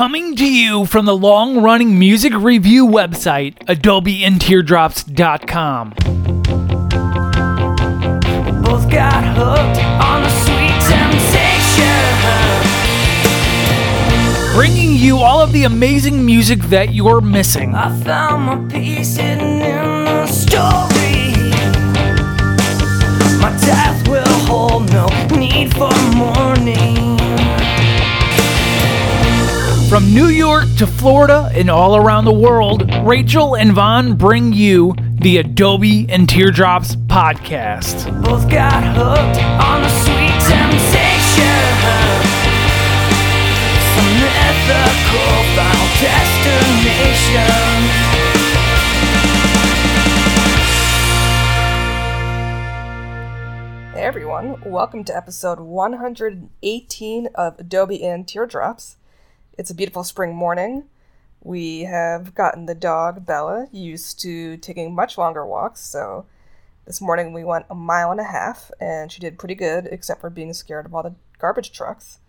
Coming to you from the long running music review website, AdobeAndTeardrops.com. Both got hooked on the sweet temptation. Bringing you all of the amazing music that you're missing. I found my peace hidden in the story. My death will hold no need for mourning. From New York to Florida and all around the world, Rachel and Vaughn bring you the Adobe and Teardrops podcast. Both got hooked on the sweet temptation. Some mythical final destination. Hey everyone, welcome to episode 118 of Adobe and Teardrops. It's a beautiful spring morning. We have gotten the dog, Bella, used to taking much longer walks, so this morning we went a mile and a half, and she did pretty good, except for being scared of all the garbage trucks.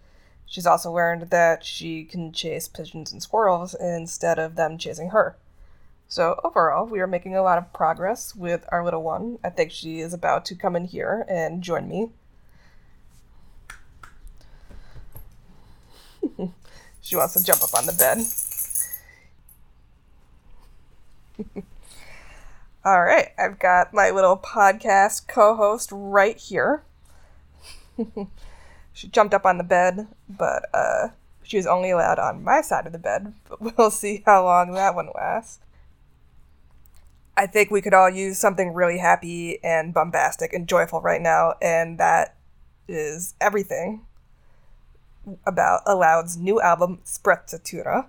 She's also learned that she can chase pigeons and squirrels instead of them chasing her. So overall, we are making a lot of progress with our little one. I think she is about to come in here and join me. she wants to jump up on the bed. All right, I've got my little podcast co-host right here. she jumped up on the bed, but uh, she was only allowed on my side of the bed. But we'll see how long that one lasts. I think we could all use something really happy and bombastic and joyful right now, and that is everything about Aloud's new album, Sprezzatura.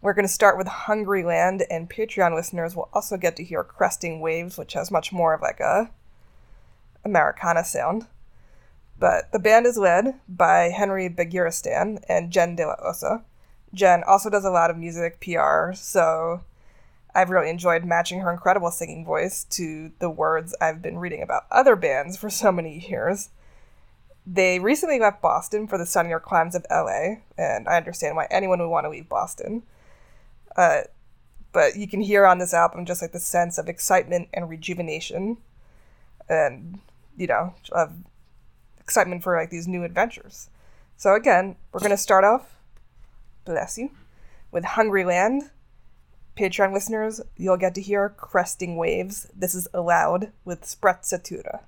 We're going to start with Hungry Land, and Patreon listeners will also get to hear Cresting Waves, which has much more of like a Americana sound. But the band is led by Henry Beguiristain and Jen De La Osa. Jen also does a lot of music PR, so I've really enjoyed matching her incredible singing voice to the words I've been reading about other bands for so many years. They recently left Boston for the sunnier climes of LA, and I understand why anyone would want to leave Boston. Uh, but you can hear on this album just like the sense of excitement and rejuvenation, and you know, of excitement for like these new adventures. So again, we're gonna start off, bless you, with Hungry Land Patreon listeners, you'll get to hear Cresting Waves. This is Aloud with Sprezzatura.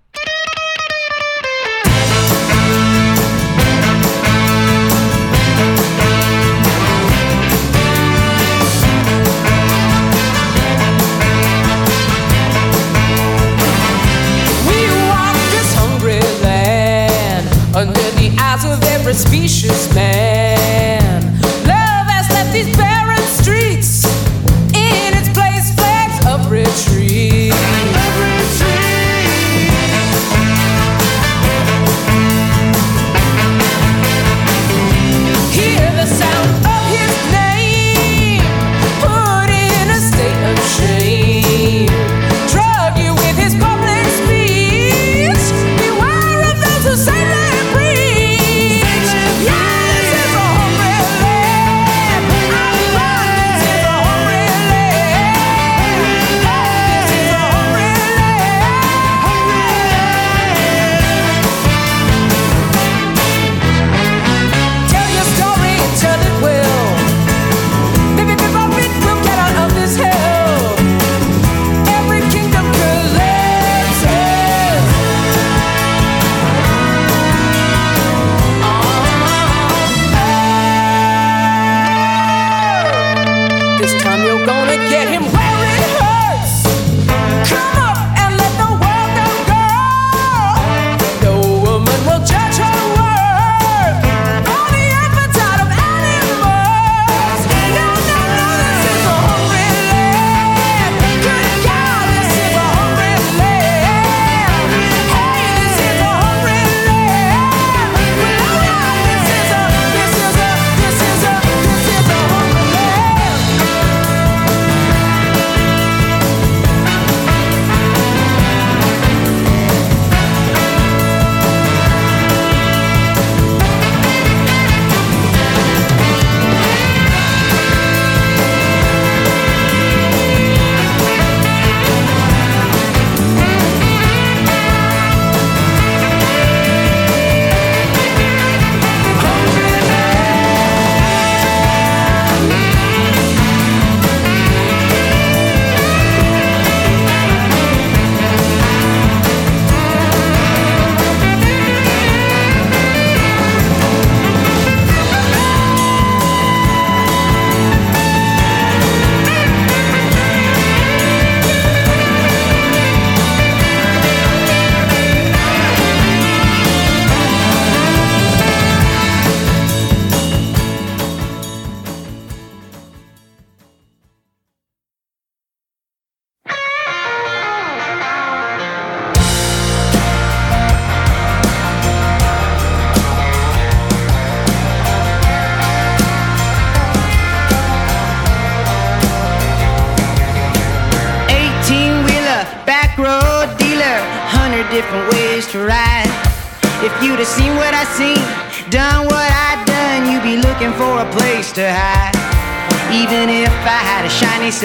Of every specious man. Love has left these barren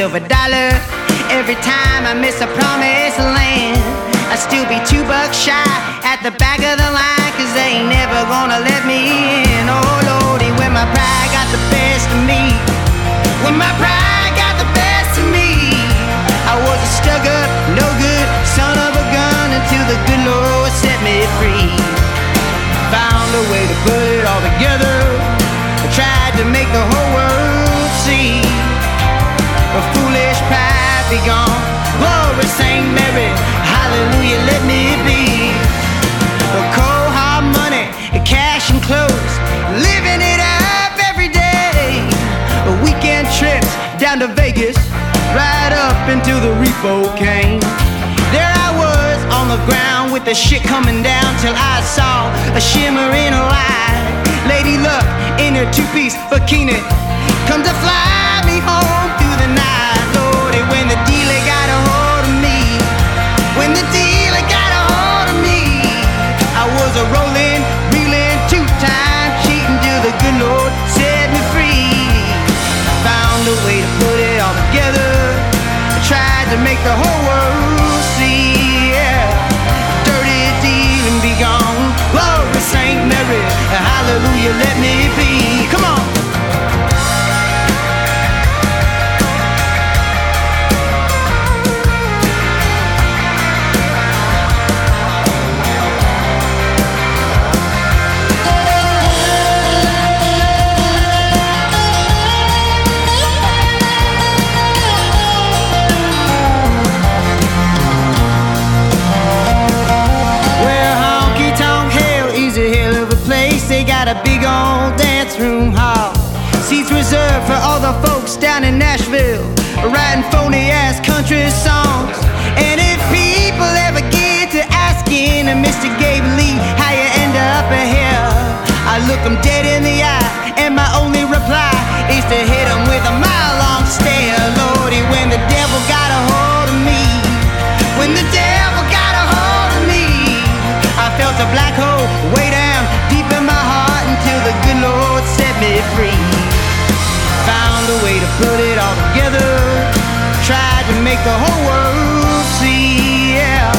silver pride be gone. Glory, Saint Mary, hallelujah, let me be. A cold hard money, cash and clothes, living it up every day. A weekend trips down to Vegas, right up into the repo cane. There I was on the ground with the shit coming down till I saw a shimmering light. Lady Luck in her two-piece bikini come to fly me home rolling, reeling, two-time cheating till the good Lord set me free. I Found a way to put it all together. I tried to make the whole world see. Yeah. Dirty dealing be gone. Glory Saint Mary. Hallelujah, let me be. Old room hall. Seats reserved for all the folks down in Nashville, writing phony ass country songs. And if people ever get to asking Mr. Gabe Lee how you end up here, I look 'em dead the whole world see. Yeah,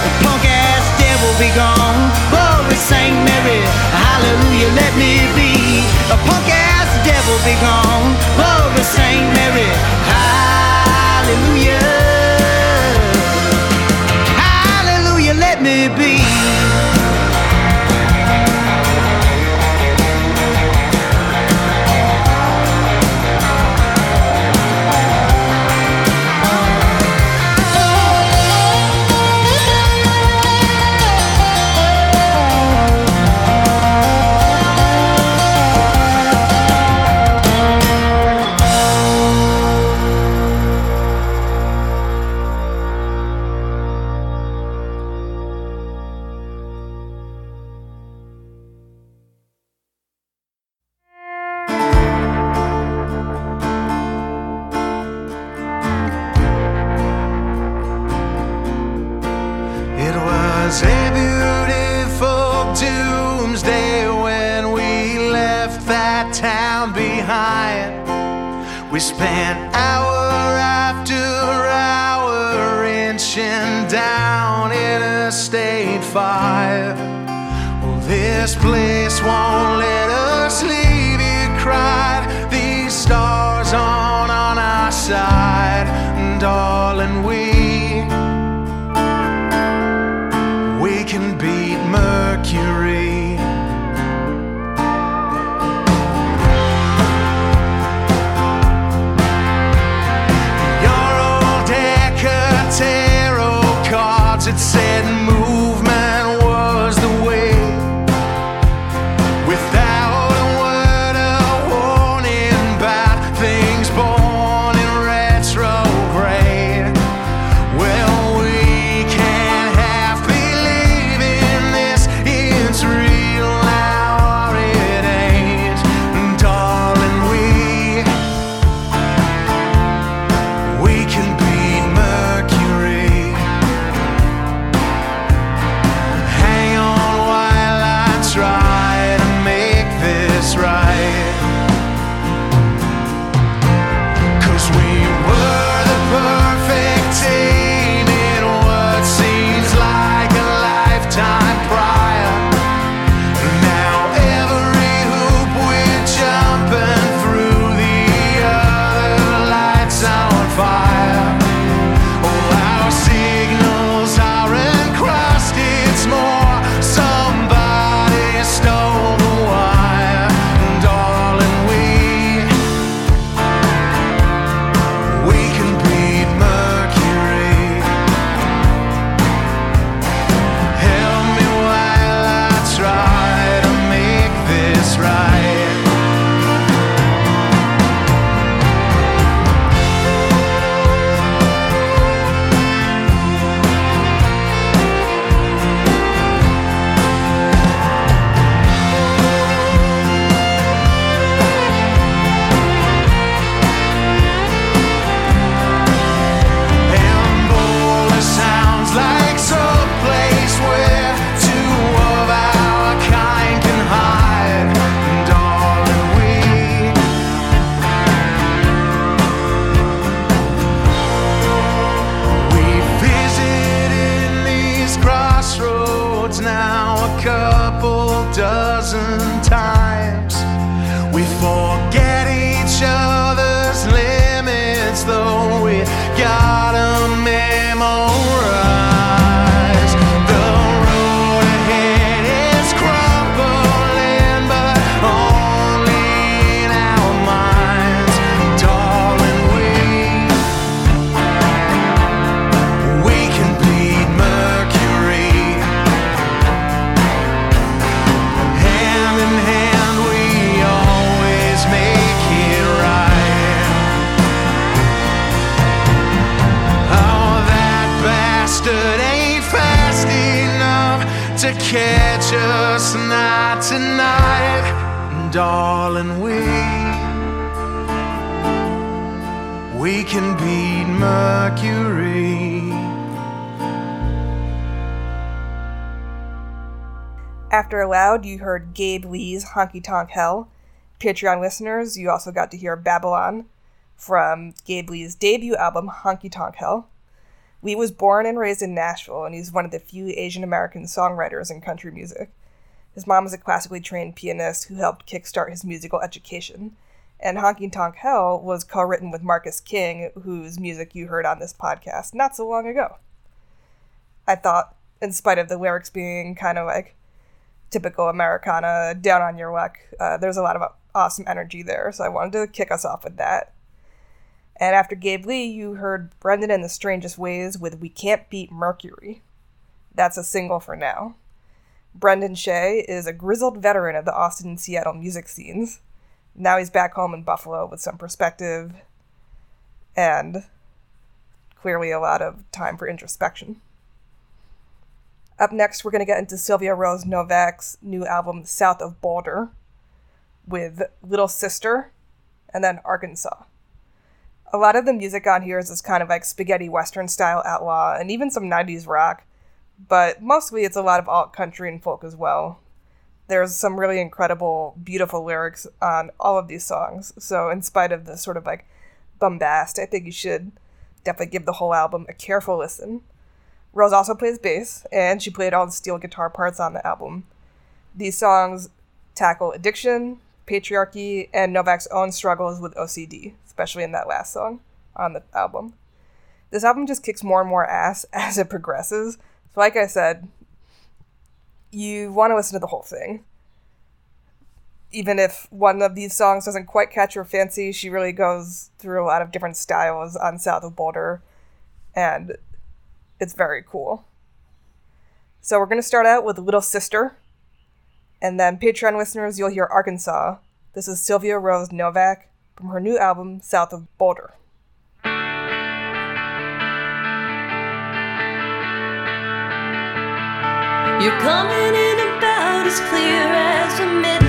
the punk ass devil be gone. Glory Saint Mary, hallelujah, let me be. A punk ass devil be gone. Glory Saint Mary, this place won't let us leave, you cried. These stars on on our side, and darling, we Mercury. After Aloud, you heard Gabe Lee's Honky Tonk Hell. Patreon listeners, you also got to hear Babylon from Gabe Lee's debut album, Honky Tonk Hell. Lee was born and raised in Nashville, and he's one of the few Asian American songwriters in country music. His mom was a classically trained pianist who helped kickstart his musical education. And Honky Tonk Hell was co written with Marcus King, whose music you heard on this podcast not so long ago. I thought, in spite of the lyrics being kind of like typical Americana, down on your luck, uh, there's a lot of awesome energy there, so I wanted to kick us off with that. And after Gabe Lee, you heard Brendan in the Strangest Ways with We Can't Beat Mercury. That's a single for now. Brendan Shea is a grizzled veteran of the Austin and Seattle music scenes. Now he's back home in Buffalo with some perspective and clearly a lot of time for introspection. Up next, we're going to get into Sylvia Rose Novak's new album, South of Boulder, with Little Sister and then Arkansas. A lot of the music on here is this kind of like spaghetti western style outlaw and even some 90s rock, but mostly it's a lot of alt country and folk as well. There's some really incredible, beautiful lyrics on all of these songs, so in spite of the sort of like bombast, I think you should definitely give the whole album a careful listen. Rose also plays bass, and she played all the steel guitar parts on the album. These songs tackle addiction, patriarchy, and Novak's own struggles with OCD, especially in that last song on the album. This album just kicks more and more ass as it progresses. So, like I said, you want to listen to the whole thing. Even if one of these songs doesn't quite catch your fancy, she really goes through a lot of different styles on South of Boulder, and it's very cool. So, we're going to start out with Little Sister, and then Patreon listeners, you'll hear Arkansas. This is Sylvia Rose Novak from her new album, South of Boulder. You're coming in about as clear as a midnight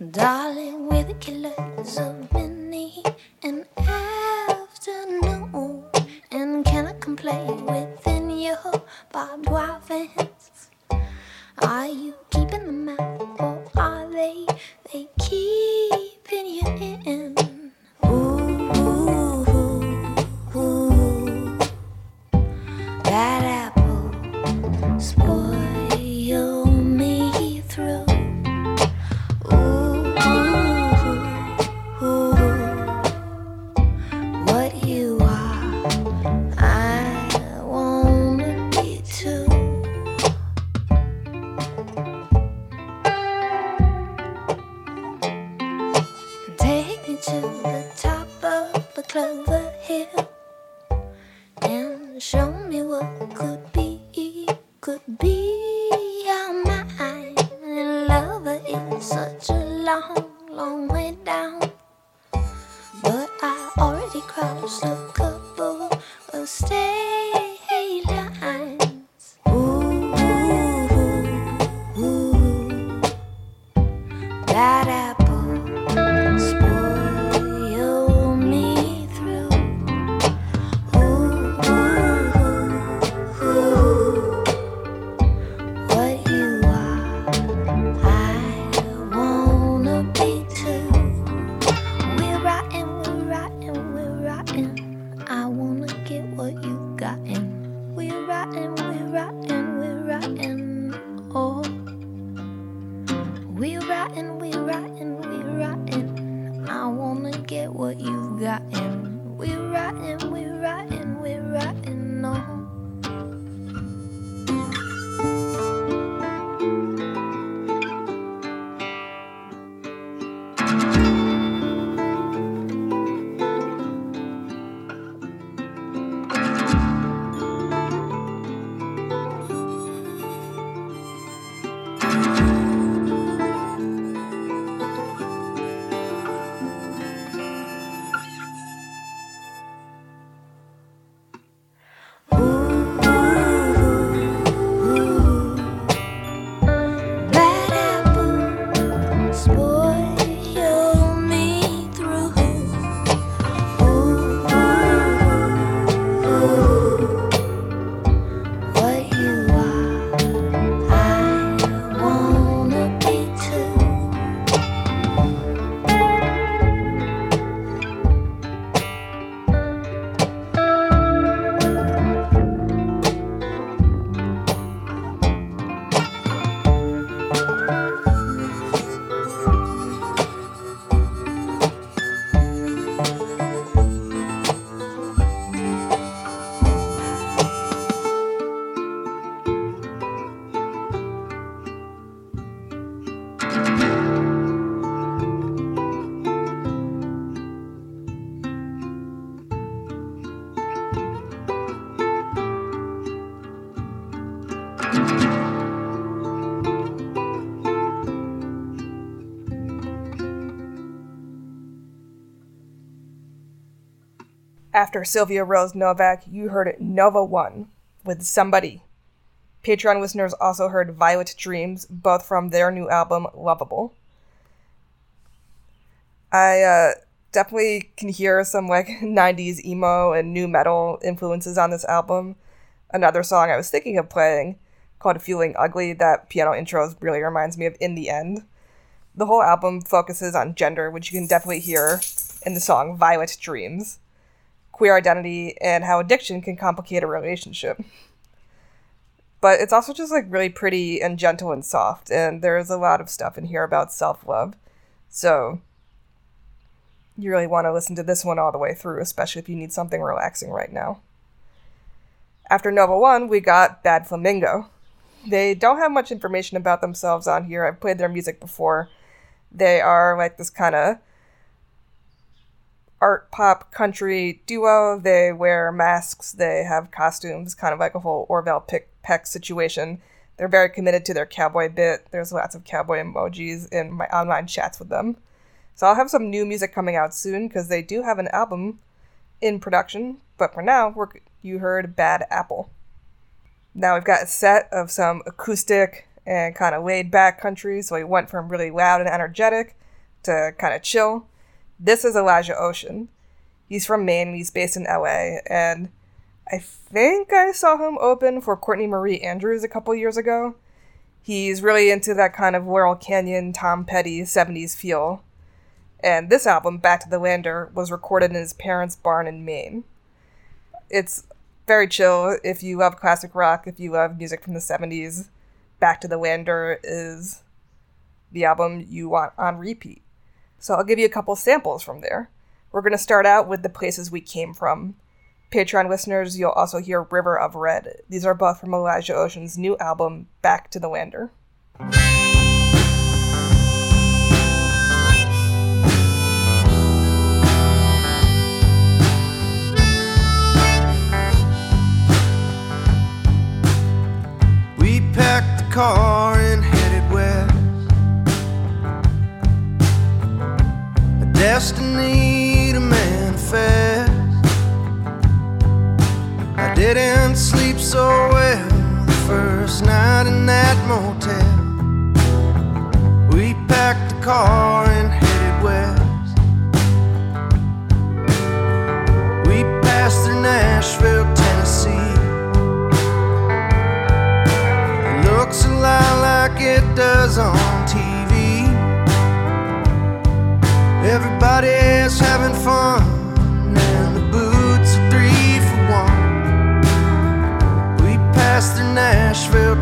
Darling, with the killers of many an afternoon. And can I complain within your barbed wire fence? Are you After Sylvia Rose Novak, you heard Nova One with Somebody. Patreon listeners also heard Violet Dreams, both from their new album Lovable. I uh, definitely can hear some like 90s emo and nu metal influences on this album. Another song I was thinking of playing called Feeling Ugly, that piano intro really reminds me of In the End. The whole album focuses on gender, which you can definitely hear in the song Violet Dreams queer identity and how addiction can complicate a relationship. But it's also just like really pretty and gentle and soft, and there's a lot of stuff in here about self love. So you really want to listen to this one all the way through, especially if you need something relaxing right now. After Nova 1, we got Bad Flamingo. They don't have much information about themselves on here. I've played their music before. They are like this kind of art pop country duo. They wear masks, they have costumes, kind of like a whole Orville Peck, Peck situation. They're very committed to their cowboy bit. There's lots of cowboy emojis in my online chats with them. So I'll have some new music coming out soon because they do have an album in production. But for now, you heard Bad Apple. Now we've got a set of some acoustic and kind of laid back country. So we went from really loud and energetic to kind of chill. This is Elijah Ocean. He's from Maine he's based in LA. And I think I saw him open for Courtney Marie Andrews a couple years ago. He's really into that kind of Laurel Canyon, Tom Petty 70s feel. And this album, Back to the Lander, was recorded in his parents' barn in Maine. It's very chill if you love classic rock, if you love music from the 70s. Back to the Lander is the album you want on repeat. So I'll give you a couple samples from there. We're going to start out with the places we came from. Patreon listeners, you'll also hear River of Red. These are both from Elijah Ocean's new album, Back to the Lander. Car and headed west. A destiny to manifest. I didn't sleep so well the first night in that motel. We packed the car and headed west. We passed through Nashville, Tennessee. Looks a lot like it does on TV. Everybody's having fun, and the boots are three for one. We passed through Nashville,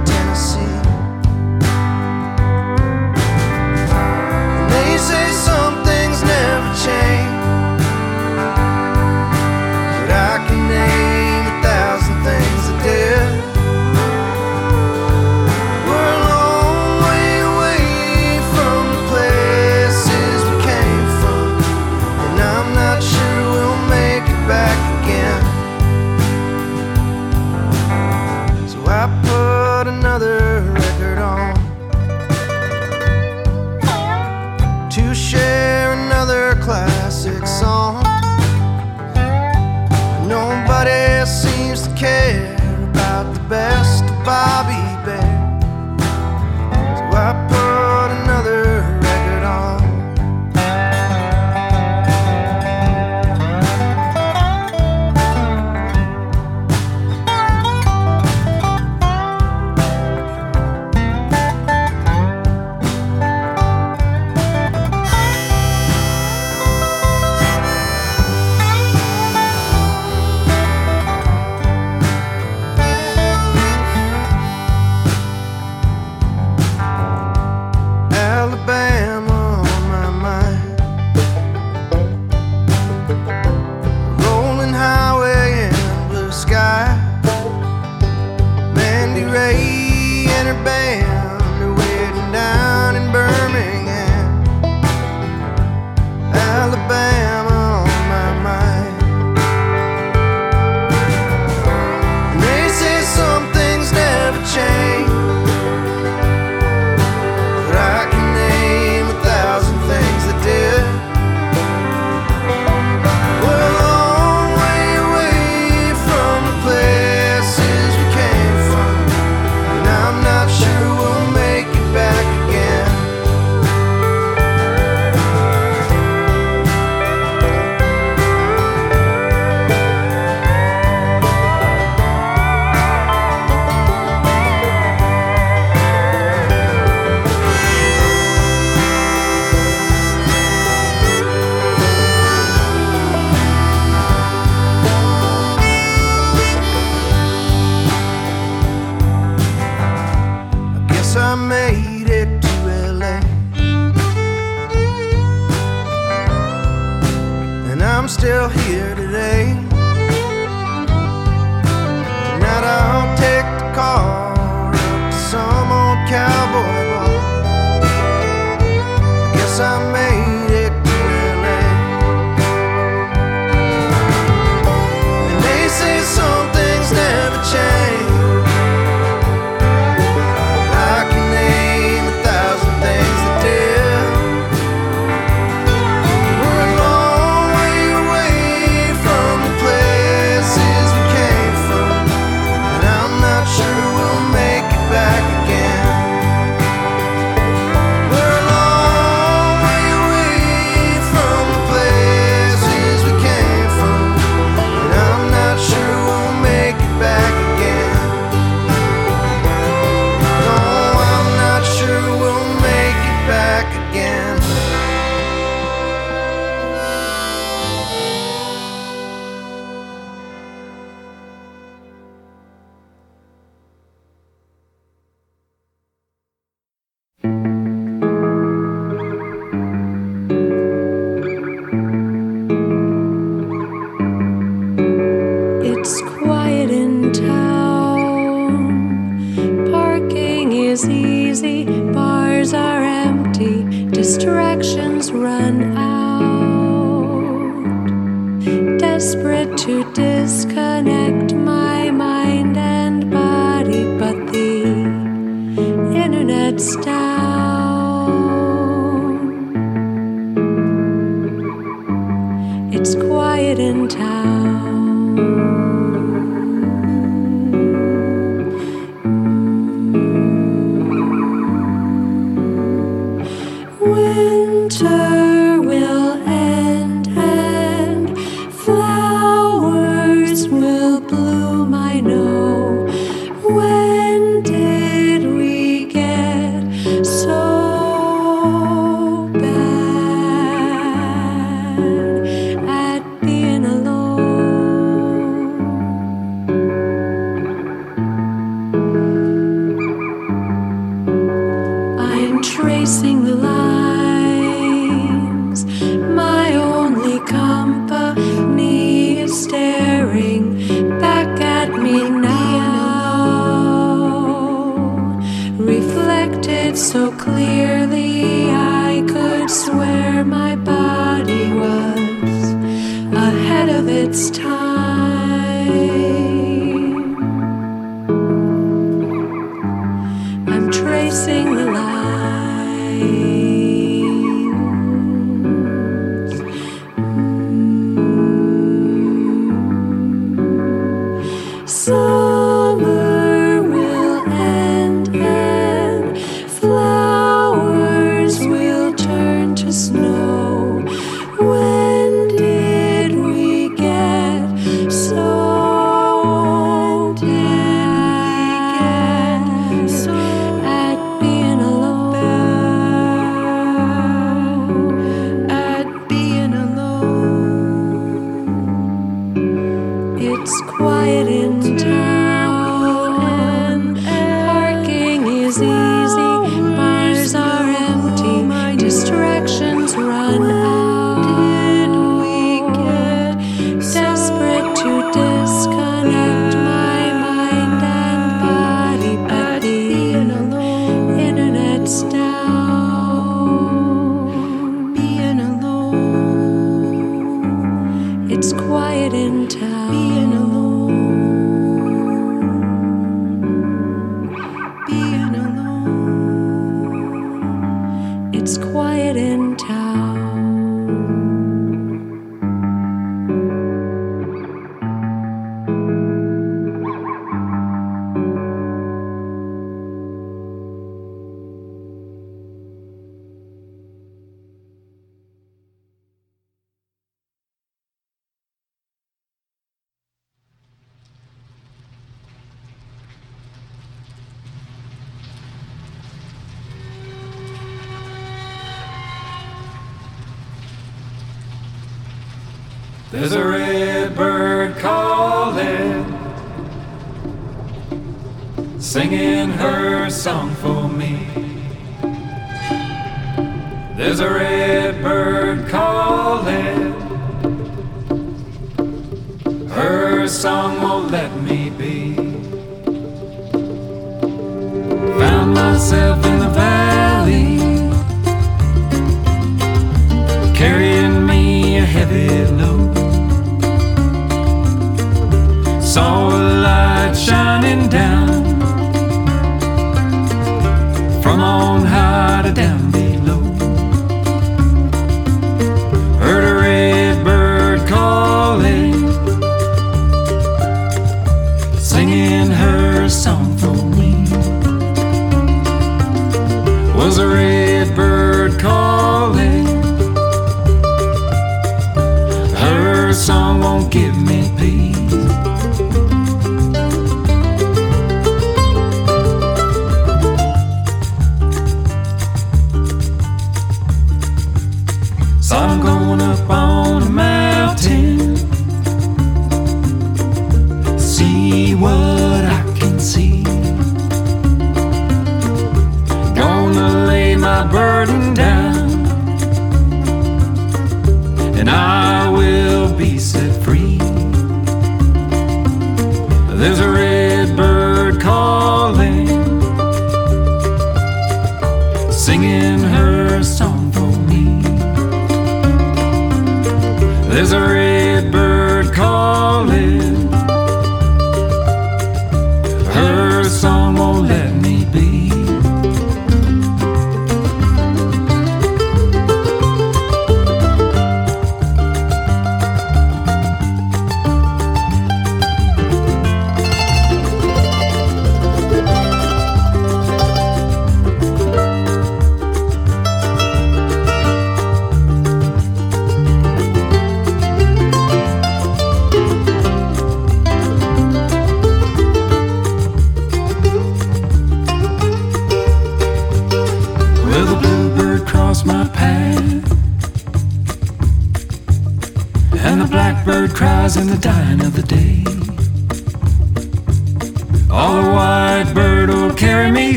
I'm going up on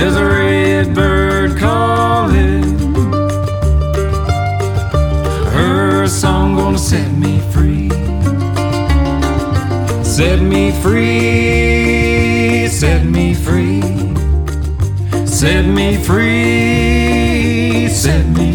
There's a red bird calling. Her song gonna set me free. Set me free, set me free, set me free, set me free.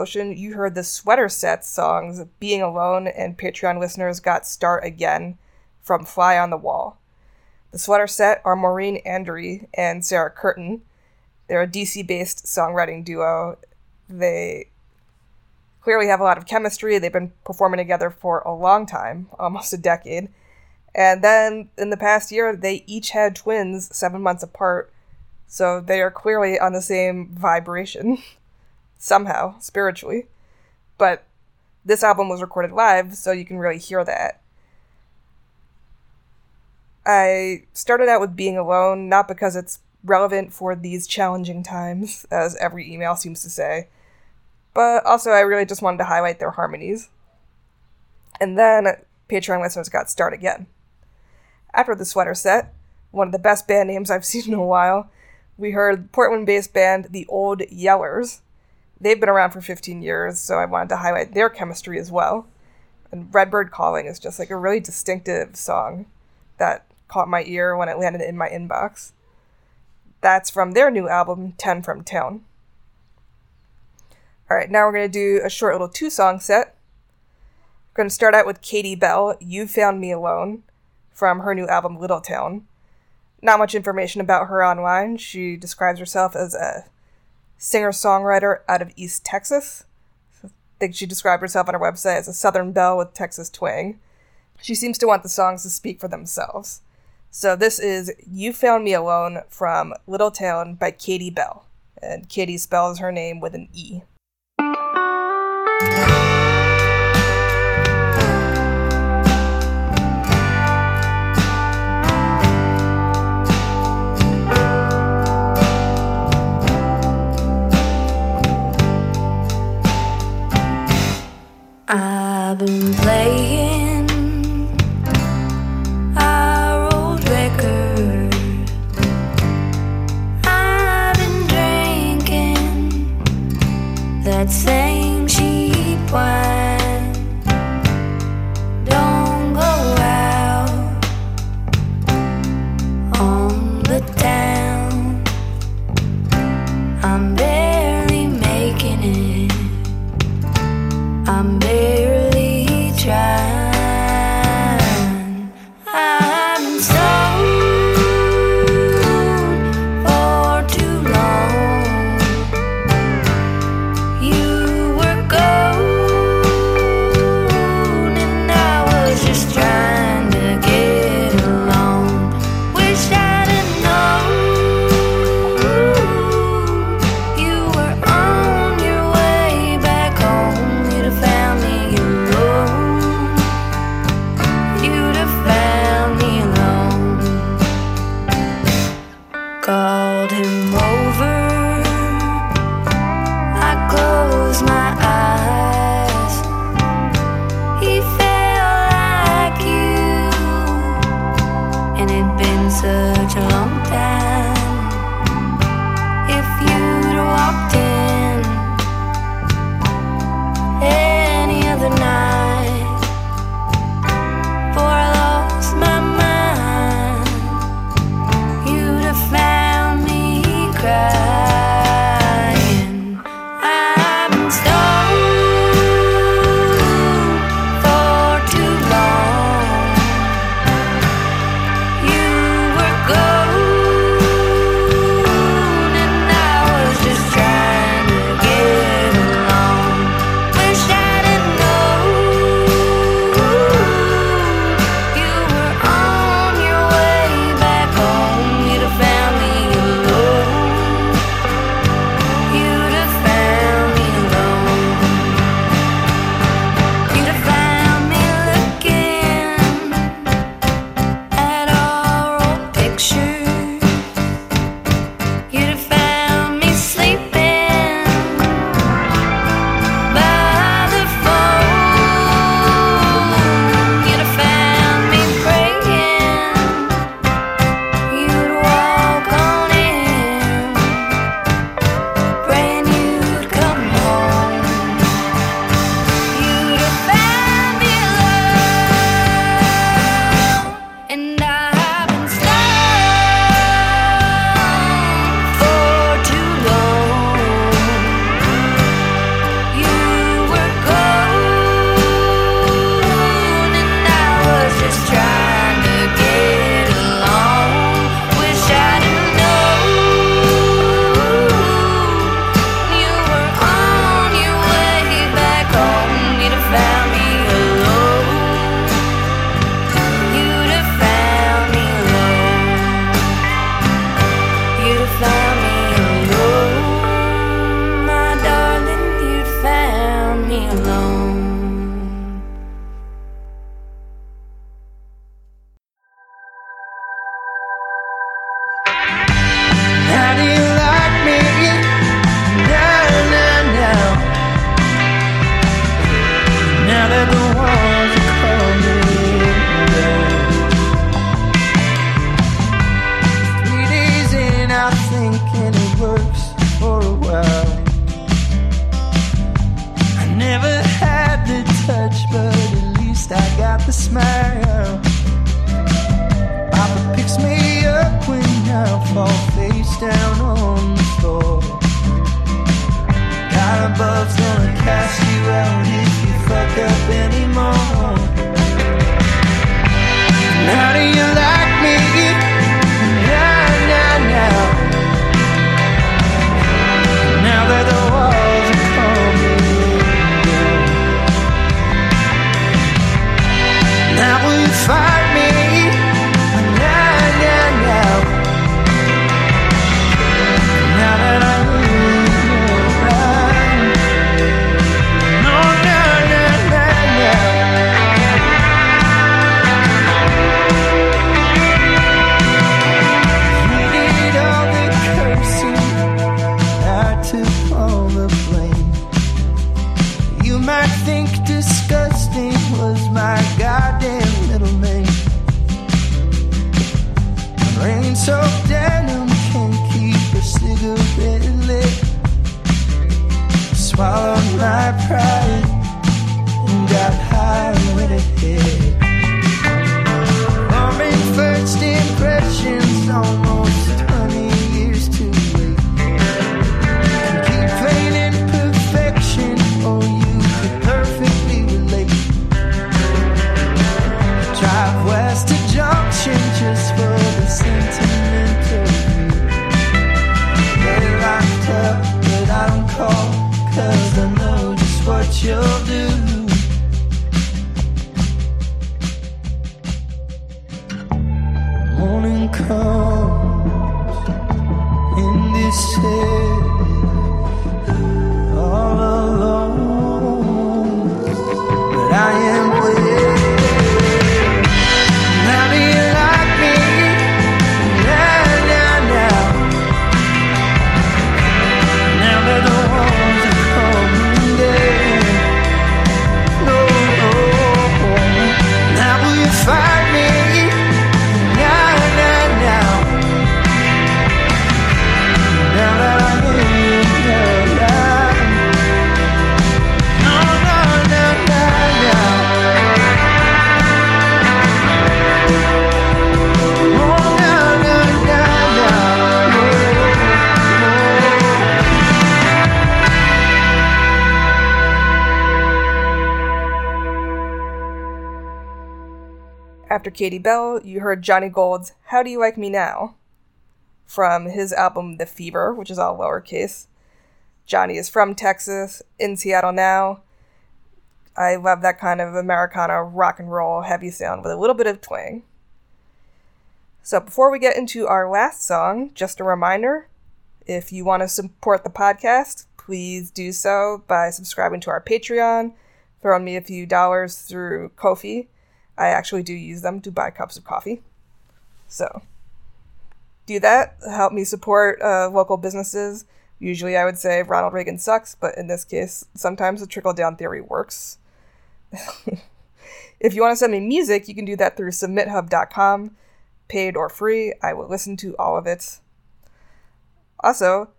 Ocean, you heard the Sweater Sets songs Being Alone, and Patreon listeners got Start Again from Fly on the Wall. The Sweater Set are Maureen Andary and Sarah Curtin. They're a DC based songwriting duo. They clearly have a lot of chemistry. They've been performing together for a long time, almost a decade. And then in the past year, they each had twins seven months apart. So they are clearly on the same vibration, somehow, spiritually. But this album was recorded live, so you can really hear that. I started out with Being Alone, not because it's relevant for these challenging times, as every email seems to say, but also I really just wanted to highlight their harmonies. And then Patreon listeners got Start Again. After the sweater set, one of the best band names I've seen in a while, we heard Portland based band The Old Yellers. They've been around for 15 years, so I wanted to highlight their chemistry as well. And Redbird Calling is just like a really distinctive song that caught my ear when it landed in my inbox. That's from their new album, 10 from Town. Alright, now we're going to do a short little two song set. We're going to start out with Katie Bell, You Found Me Alone, from her new album, Little Town. Not much information about her online. She describes herself as a singer songwriter out of East Texas. I think she described herself on her website as a Southern belle with Texas twang. She seems to want the songs to speak for themselves. So this is You Found Me Alone from Little Town by Katie Bell. And Katie spells her name with an E. I've been playing our old record. I've been drinking that same After Katie Bell, you heard Johnny Gold's How Do You Like Me Now? from his album The Fever, which is all lowercase. Johnny is from Texas, in Seattle now. I love that kind of Americana rock and roll heavy sound with a little bit of twang. So before we get into our last song, just a reminder if you want to support the podcast, please do so by subscribing to our Patreon, throwing me a few dollars through Ko-fi. I actually do use them to buy cups of coffee. So do that. Help me support uh, local businesses. Usually I would say Ronald Reagan sucks, but in this case, sometimes the trickle down theory works. if you want to send me music, you can do that through submithub.com, paid or free. I will listen to all of it. Also,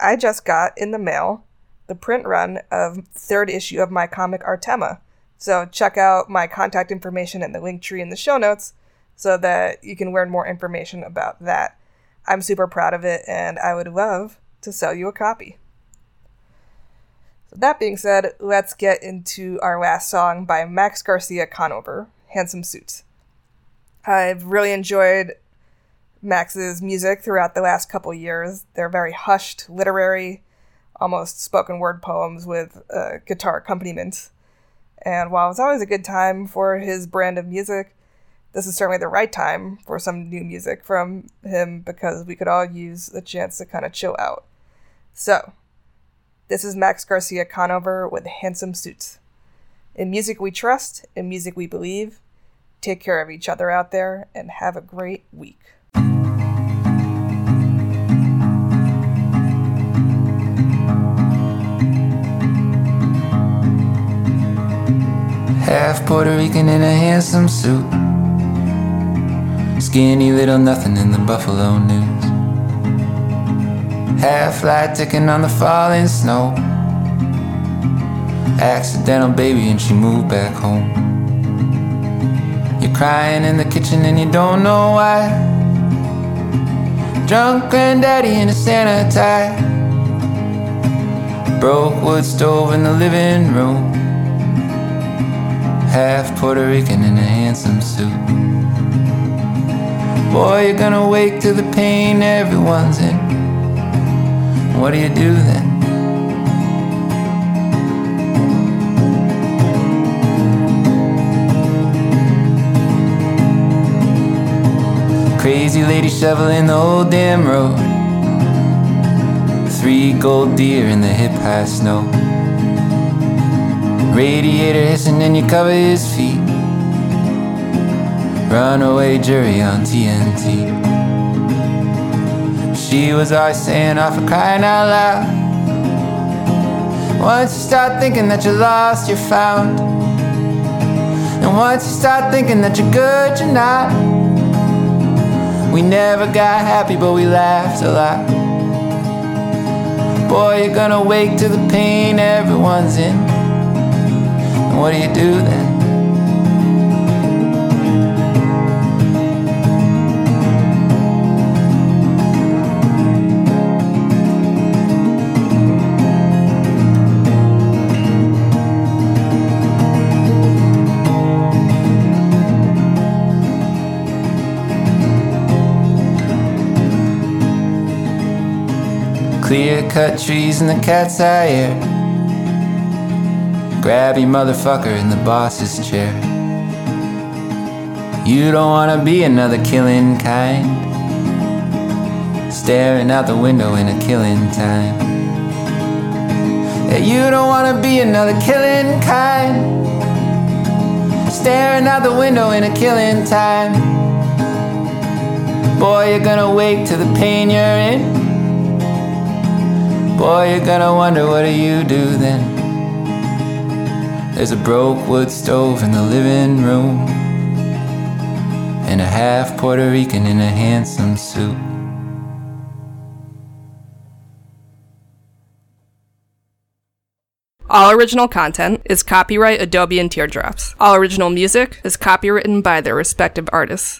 I just got in the mail the print run of third issue of my comic Artema. So check out my contact information in the link tree in the show notes so that you can learn more information about that. I'm super proud of it and I would love to sell you a copy. So that being said, let's get into our last song by Max Garcia Conover, Handsome Suits. I've really enjoyed Max's music throughout the last couple years. They're very hushed, literary, almost spoken word poems with uh, guitar accompaniment. And while it's always a good time for his brand of music, this is certainly the right time for some new music from him because we could all use a chance to kind of chill out. So, this is Max Garcia Conover with Handsome Suits. In music we trust, in music we believe. Take care of each other out there and have a great week. Half Puerto Rican in a handsome suit. Skinny little nothing in the Buffalo News. Half light ticking on the falling snow. Accidental baby and she moved back home. You're crying in the kitchen and you don't know why. Drunk granddaddy in a Santa tie. broke wood stove in the living room. Half Puerto Rican in a handsome suit. Boy, you're gonna wake to the pain everyone's in. What do you do then? Crazy lady shoveling the old damn road. Three gold deer in the hip high snow. Radiator hissing and you cover his feet. Runaway jury on TNT. She was always saying off for crying out loud. Once you start thinking that you're lost, you're found. And once you start thinking that you're good, you're not. We never got happy, but we laughed a lot. Boy, you're gonna wake to the pain everyone's in. What do you do then? Clear cut trees in the cat's eye air. Grabby motherfucker in the boss's chair. You don't wanna be another killing kind. Staring out the window in a killing time. Yeah, you don't wanna be another killing kind. Staring out the window in a killing time. Boy, you're gonna wake to the pain you're in. Boy, you're gonna wonder what do you do then? There's a broke wood stove in the living room, and a half Puerto Rican in a handsome suit. All original content is copyright Adobe and Teardrops. All original music is copywritten by their respective artists.